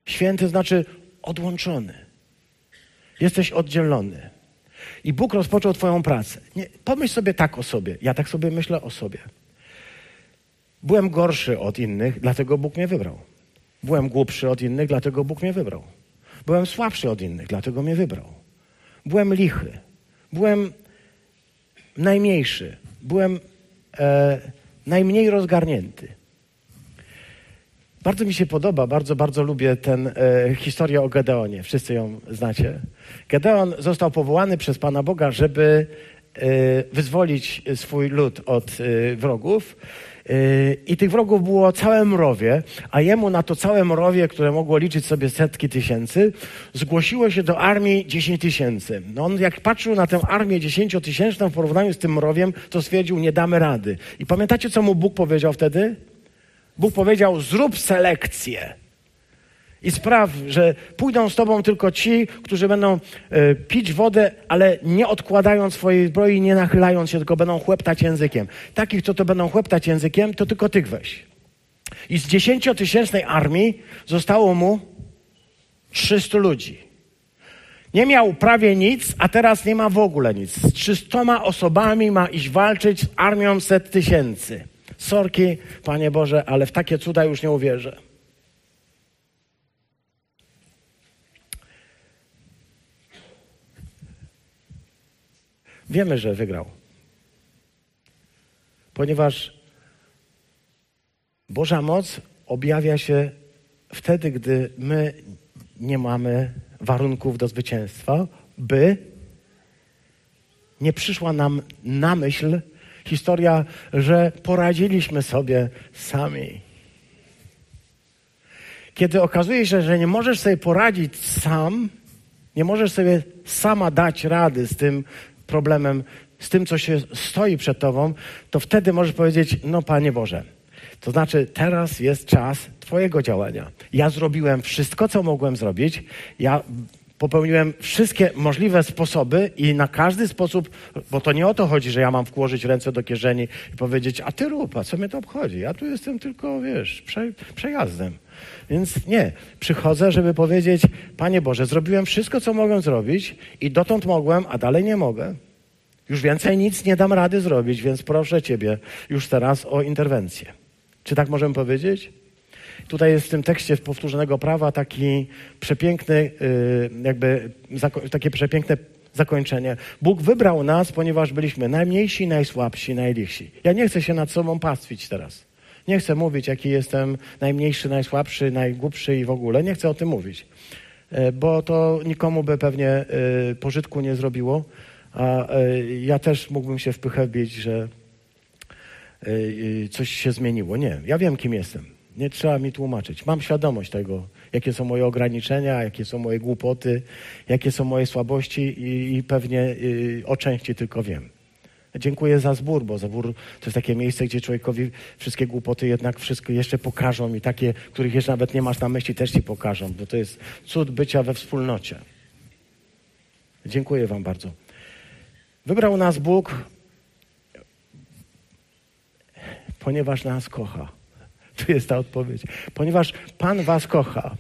Święty znaczy odłączony. Jesteś oddzielony. I Bóg rozpoczął Twoją pracę. Nie, pomyśl sobie tak o sobie. Ja tak sobie myślę o sobie. Byłem gorszy od innych, dlatego Bóg mnie wybrał. Byłem głupszy od innych, dlatego Bóg mnie wybrał. Byłem słabszy od innych, dlatego mnie wybrał. Byłem lichy. Byłem najmniejszy. Byłem e, najmniej rozgarnięty. Bardzo mi się podoba, bardzo, bardzo lubię tę e, historię o Gedeonie. Wszyscy ją znacie. Gedeon został powołany przez Pana Boga, żeby e, wyzwolić swój lud od e, wrogów. E, I tych wrogów było całe mrowie, a jemu na to całe mrowie, które mogło liczyć sobie setki tysięcy, zgłosiło się do armii 10 tysięcy. No on jak patrzył na tę armię dziesięciotysięczną w porównaniu z tym mrowiem, to stwierdził, nie damy rady. I pamiętacie, co mu Bóg powiedział wtedy? Bóg powiedział: zrób selekcję. I spraw, że pójdą z tobą tylko ci, którzy będą e, pić wodę, ale nie odkładając swojej zbroi, nie nachylając się, tylko będą chłeptać językiem. Takich, co to będą chłeptać językiem, to tylko tych weź. I z dziesięciotysięcznej armii zostało mu 300 ludzi. Nie miał prawie nic, a teraz nie ma w ogóle nic. Z 300 osobami ma iść walczyć z armią set tysięcy. Sorki, Panie Boże, ale w takie cuda już nie uwierzę. Wiemy, że wygrał. Ponieważ Boża moc objawia się wtedy, gdy my nie mamy warunków do zwycięstwa, by nie przyszła nam na myśl historia, że poradziliśmy sobie sami. Kiedy okazuje się, że nie możesz sobie poradzić sam, nie możesz sobie sama dać rady z tym problemem, z tym, co się stoi przed tobą, to wtedy możesz powiedzieć: No, Panie Boże, to znaczy, teraz jest czas Twojego działania. Ja zrobiłem wszystko, co mogłem zrobić. Ja popełniłem wszystkie możliwe sposoby i na każdy sposób, bo to nie o to chodzi, że ja mam włożyć ręce do kieszeni i powiedzieć, a ty rób, a co mnie to obchodzi? Ja tu jestem tylko, wiesz, prze, przejazdem. Więc nie, przychodzę, żeby powiedzieć, Panie Boże, zrobiłem wszystko, co mogłem zrobić i dotąd mogłem, a dalej nie mogę. Już więcej nic nie dam rady zrobić, więc proszę Ciebie już teraz o interwencję. Czy tak możemy powiedzieć? Tutaj jest w tym tekście powtórzonego prawa taki przepiękny, y, jakby takie przepiękne zakończenie. Bóg wybrał nas, ponieważ byliśmy najmniejsi, najsłabsi, najlichsi. Ja nie chcę się nad sobą pastwić teraz. Nie chcę mówić, jaki jestem najmniejszy, najsłabszy, najgłupszy i w ogóle. Nie chcę o tym mówić, e, bo to nikomu by pewnie e, pożytku nie zrobiło. A ja też mógłbym się w pychę bić, że coś się zmieniło. Nie, ja wiem, kim jestem. Nie trzeba mi tłumaczyć. Mam świadomość tego, jakie są moje ograniczenia, jakie są moje głupoty, jakie są moje słabości i, i pewnie y, o części tylko wiem. Dziękuję za zbór, bo zbór to jest takie miejsce, gdzie człowiekowi wszystkie głupoty jednak wszystko jeszcze pokażą i takie, których jeszcze nawet nie masz na myśli, też ci pokażą, bo to jest cud bycia we wspólnocie. Dziękuję Wam bardzo. Wybrał nas Bóg, ponieważ nas kocha. Tu jest ta odpowiedź. Ponieważ Pan Was kocha.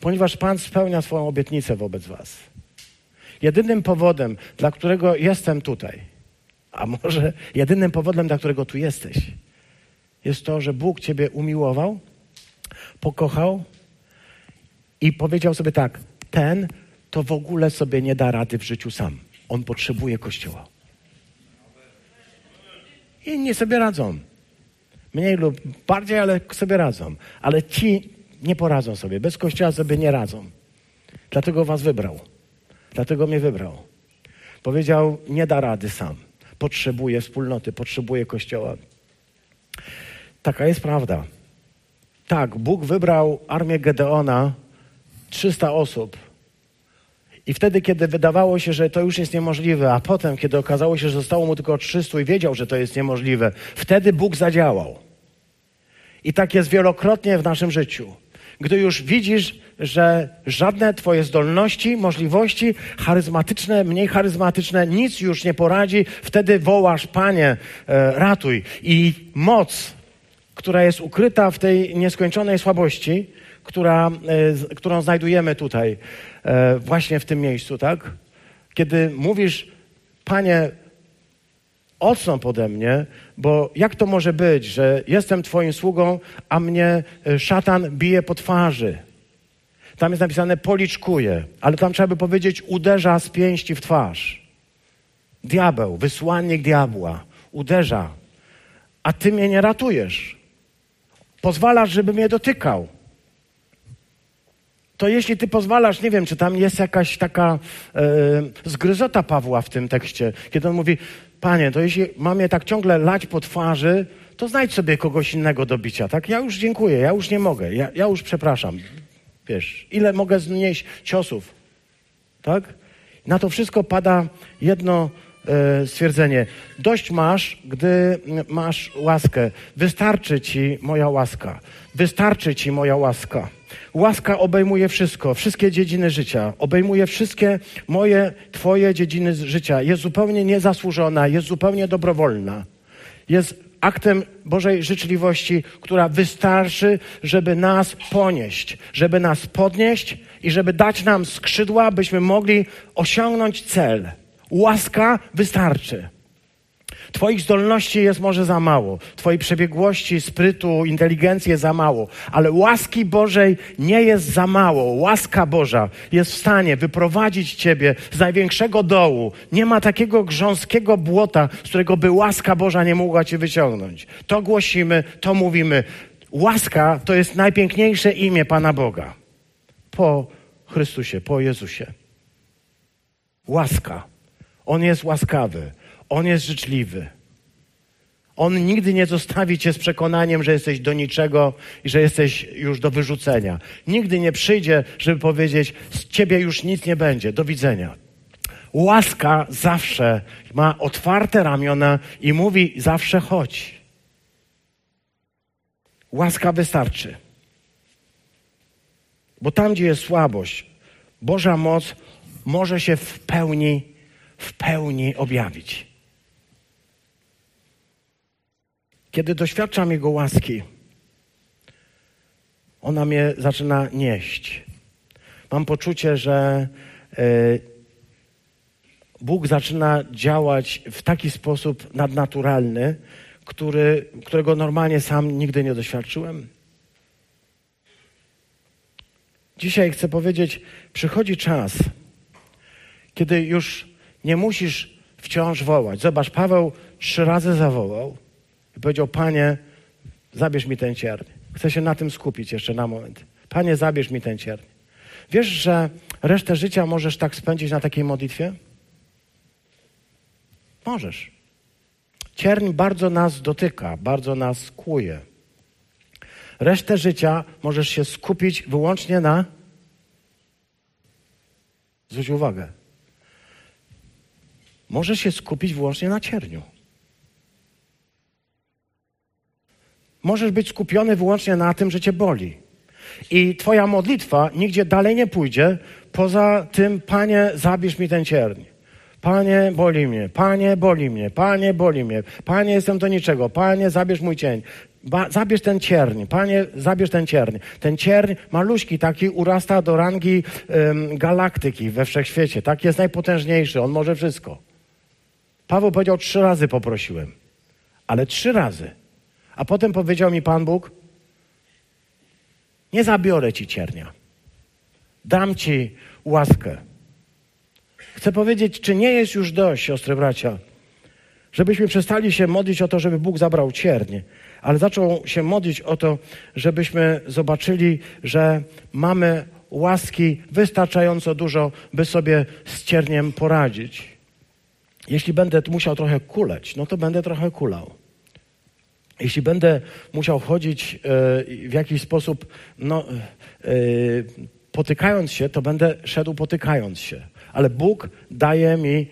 Ponieważ Pan spełnia swoją obietnicę wobec Was. Jedynym powodem, dla którego jestem tutaj, a może jedynym powodem, dla którego tu jesteś, jest to, że Bóg Ciebie umiłował, pokochał i powiedział sobie tak: ten to w ogóle sobie nie da rady w życiu sam. On potrzebuje Kościoła. Inni sobie radzą. Mniej lub bardziej, ale sobie radzą. Ale ci nie poradzą sobie. Bez Kościoła sobie nie radzą. Dlatego was wybrał. Dlatego mnie wybrał. Powiedział, nie da rady sam. Potrzebuje wspólnoty, potrzebuje Kościoła. Taka jest prawda. Tak, Bóg wybrał armię Gedeona, 300 osób. I wtedy, kiedy wydawało się, że to już jest niemożliwe, a potem, kiedy okazało się, że zostało mu tylko 300 i wiedział, że to jest niemożliwe, wtedy Bóg zadziałał. I tak jest wielokrotnie w naszym życiu. Gdy już widzisz, że żadne Twoje zdolności, możliwości charyzmatyczne, mniej charyzmatyczne, nic już nie poradzi, wtedy wołasz, Panie, e, ratuj. I moc, która jest ukryta w tej nieskończonej słabości, która, e, którą znajdujemy tutaj, e, właśnie w tym miejscu, tak? Kiedy mówisz, Panie, odstąp ode mnie, bo jak to może być, że jestem Twoim sługą, a mnie e, szatan bije po twarzy? Tam jest napisane policzkuje, ale tam trzeba by powiedzieć uderza z pięści w twarz. Diabeł, wysłannik diabła, uderza, a Ty mnie nie ratujesz. Pozwalasz, żeby mnie dotykał. To jeśli ty pozwalasz, nie wiem, czy tam jest jakaś taka e, zgryzota Pawła w tym tekście, kiedy on mówi, panie, to jeśli mam je tak ciągle lać po twarzy, to znajdź sobie kogoś innego do bicia, tak? Ja już dziękuję, ja już nie mogę, ja, ja już przepraszam. Wiesz, ile mogę znieść ciosów, tak? Na to wszystko pada jedno e, stwierdzenie. Dość masz, gdy masz łaskę. Wystarczy ci moja łaska. Wystarczy ci moja łaska. Łaska obejmuje wszystko, wszystkie dziedziny życia. Obejmuje wszystkie moje, twoje dziedziny życia. Jest zupełnie niezasłużona, jest zupełnie dobrowolna. Jest aktem Bożej życzliwości, która wystarczy, żeby nas ponieść, żeby nas podnieść i żeby dać nam skrzydła, byśmy mogli osiągnąć cel. Łaska wystarczy. Twoich zdolności jest może za mało, Twojej przebiegłości, sprytu, inteligencji jest za mało, ale łaski Bożej nie jest za mało. Łaska Boża jest w stanie wyprowadzić Ciebie z największego dołu. Nie ma takiego grząskiego błota, z którego by łaska Boża nie mogła Cię wyciągnąć. To głosimy, to mówimy. Łaska to jest najpiękniejsze imię Pana Boga. Po Chrystusie, po Jezusie. Łaska. On jest łaskawy. On jest życzliwy. On nigdy nie zostawi cię z przekonaniem, że jesteś do niczego i że jesteś już do wyrzucenia. Nigdy nie przyjdzie, żeby powiedzieć, z ciebie już nic nie będzie, do widzenia. Łaska zawsze ma otwarte ramiona i mówi zawsze chodź. Łaska wystarczy. Bo tam, gdzie jest słabość, Boża moc może się w pełni, w pełni objawić. Kiedy doświadczam Jego łaski, ona mnie zaczyna nieść. Mam poczucie, że e, Bóg zaczyna działać w taki sposób nadnaturalny, który, którego normalnie sam nigdy nie doświadczyłem. Dzisiaj chcę powiedzieć, przychodzi czas, kiedy już nie musisz wciąż wołać. Zobacz, Paweł trzy razy zawołał i powiedział: Panie, zabierz mi ten cierń. Chcę się na tym skupić jeszcze na moment. Panie, zabierz mi ten cierń. Wiesz, że resztę życia możesz tak spędzić na takiej modlitwie? Możesz. Cierń bardzo nas dotyka, bardzo nas kłuje. Resztę życia możesz się skupić wyłącznie na. Zwróć uwagę. Możesz się skupić wyłącznie na cierniu. Możesz być skupiony wyłącznie na tym, że cię boli. I twoja modlitwa nigdzie dalej nie pójdzie poza tym, Panie, zabierz mi ten cierń. Panie, boli mnie, Panie, boli mnie, Panie, boli mnie, Panie, jestem do niczego, Panie, zabierz mój cień. Ba, zabierz ten cierń, Panie, zabierz ten cierń. Ten cierń maluśki taki urasta do rangi ym, galaktyki we wszechświecie. Tak jest najpotężniejszy, on może wszystko. Paweł powiedział, trzy razy poprosiłem, ale trzy razy. A potem powiedział mi Pan Bóg, nie zabiorę ci ciernia. Dam ci łaskę. Chcę powiedzieć, czy nie jest już dość, siostry bracia, żebyśmy przestali się modlić o to, żeby Bóg zabrał ciernie, ale zaczął się modlić o to, żebyśmy zobaczyli, że mamy łaski wystarczająco dużo, by sobie z cierniem poradzić. Jeśli będę musiał trochę kuleć, no to będę trochę kulał. Jeśli będę musiał chodzić e, w jakiś sposób, no, e, potykając się, to będę szedł potykając się. Ale Bóg daje mi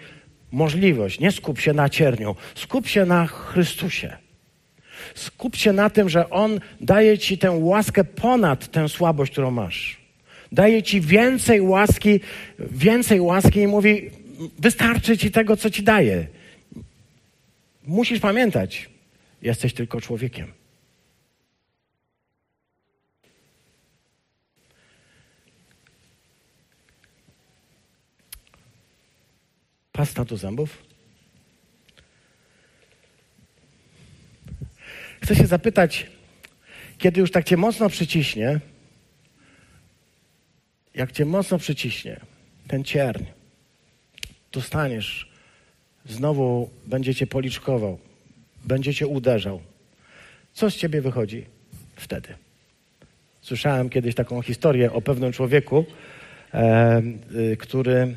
możliwość. Nie skup się na cierniu, skup się na Chrystusie. Skup się na tym, że On daje ci tę łaskę ponad tę słabość, którą masz. Daje ci więcej łaski, więcej łaski i mówi, wystarczy ci tego, co ci daje. Musisz pamiętać, Jesteś tylko człowiekiem. Pasta do zębów? Chcę się zapytać, kiedy już tak cię mocno przyciśnie, jak cię mocno przyciśnie ten cierń, dostaniesz, znowu będzie cię policzkował, będzie cię uderzał. Co z ciebie wychodzi? wtedy. Słyszałem kiedyś taką historię o pewnym człowieku, e, y, który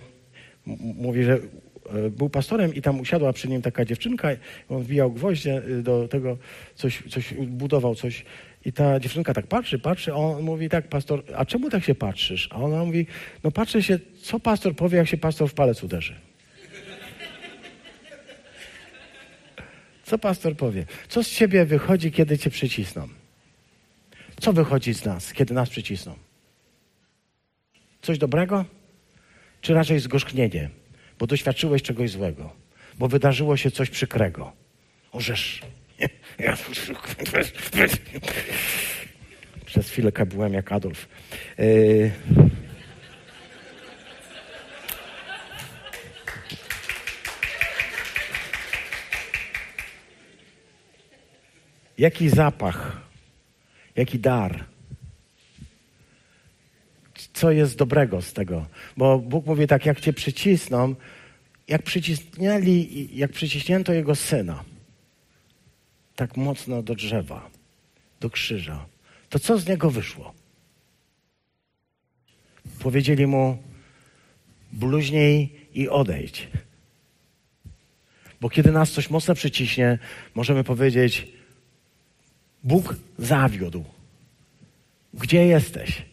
mówi, że e, był pastorem i tam usiadła przy nim taka dziewczynka, on wbijał gwoździe y, do tego, coś, coś budował, coś. I ta dziewczynka tak patrzy, patrzy, a on mówi tak, pastor, a czemu tak się patrzysz? A ona mówi, no patrzę się, co pastor powie, jak się pastor w palec uderzy. Co pastor powie? Co z ciebie wychodzi, kiedy cię przycisną? Co wychodzi z nas, kiedy nas przycisną? Coś dobrego? Czy raczej zgorzknienie, bo doświadczyłeś czegoś złego, bo wydarzyło się coś przykrego? Orzesz. Przez chwilę byłem jak Adolf. Yy... Jaki zapach, jaki dar. Co jest dobrego z tego? Bo Bóg mówi tak, jak cię przycisną, jak przycisnęli, jak przyciśnięto jego syna, tak mocno do drzewa, do krzyża, to co z niego wyszło? Powiedzieli mu, bluźnij i odejdź. Bo kiedy nas coś mocno przyciśnie, możemy powiedzieć, Bóg zawiódł. Gdzie jesteś?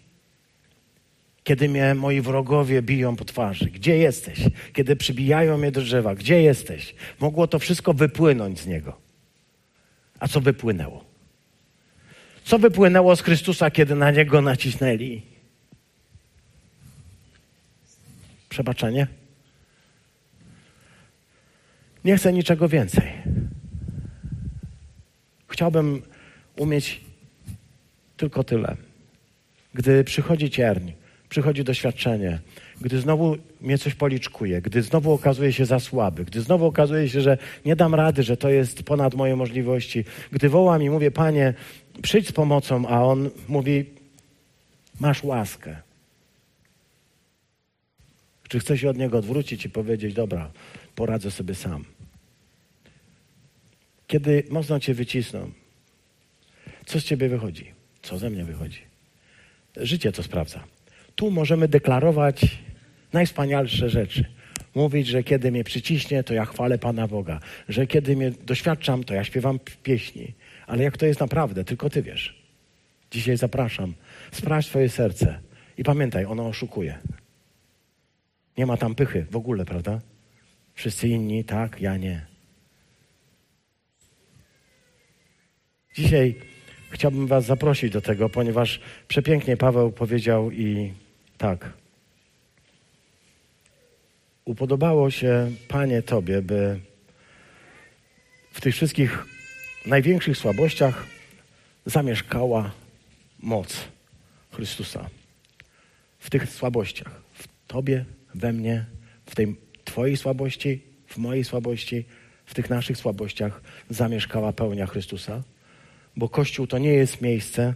Kiedy mnie moi wrogowie biją po twarzy. Gdzie jesteś? Kiedy przybijają mnie do drzewa. Gdzie jesteś? Mogło to wszystko wypłynąć z niego. A co wypłynęło? Co wypłynęło z Chrystusa, kiedy na niego nacisnęli? Przebaczenie? Nie chcę niczego więcej. Chciałbym umieć tylko tyle. Gdy przychodzi cierń, przychodzi doświadczenie, gdy znowu mnie coś policzkuje, gdy znowu okazuje się za słaby, gdy znowu okazuje się, że nie dam rady, że to jest ponad moje możliwości, gdy wołam i mówię, Panie, przyjdź z pomocą, a On mówi, masz łaskę. Czy chcę się od Niego odwrócić i powiedzieć, dobra, poradzę sobie sam. Kiedy mocno Cię wycisną, co z Ciebie wychodzi? Co ze mnie wychodzi? Życie to sprawdza. Tu możemy deklarować najwspanialsze rzeczy. Mówić, że kiedy mnie przyciśnie, to ja chwalę Pana Boga. Że kiedy mnie doświadczam, to ja śpiewam pieśni. Ale jak to jest naprawdę, tylko Ty wiesz. Dzisiaj zapraszam. Sprawdź swoje serce. I pamiętaj, ono oszukuje. Nie ma tam pychy w ogóle, prawda? Wszyscy inni tak, ja nie. Dzisiaj chciałbym Was zaprosić do tego, ponieważ przepięknie Paweł powiedział i tak. Upodobało się, Panie, Tobie, by w tych wszystkich największych słabościach zamieszkała moc Chrystusa. W tych słabościach, w Tobie, we mnie, w tej Twojej słabości, w mojej słabości, w tych naszych słabościach zamieszkała pełnia Chrystusa. Bo Kościół to nie jest miejsce,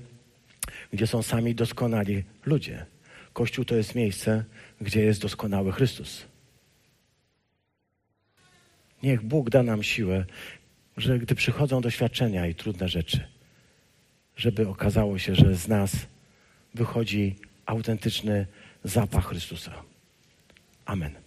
gdzie są sami doskonali ludzie. Kościół to jest miejsce, gdzie jest doskonały Chrystus. Niech Bóg da nam siłę, że gdy przychodzą doświadczenia i trudne rzeczy, żeby okazało się, że z nas wychodzi autentyczny zapach Chrystusa. Amen.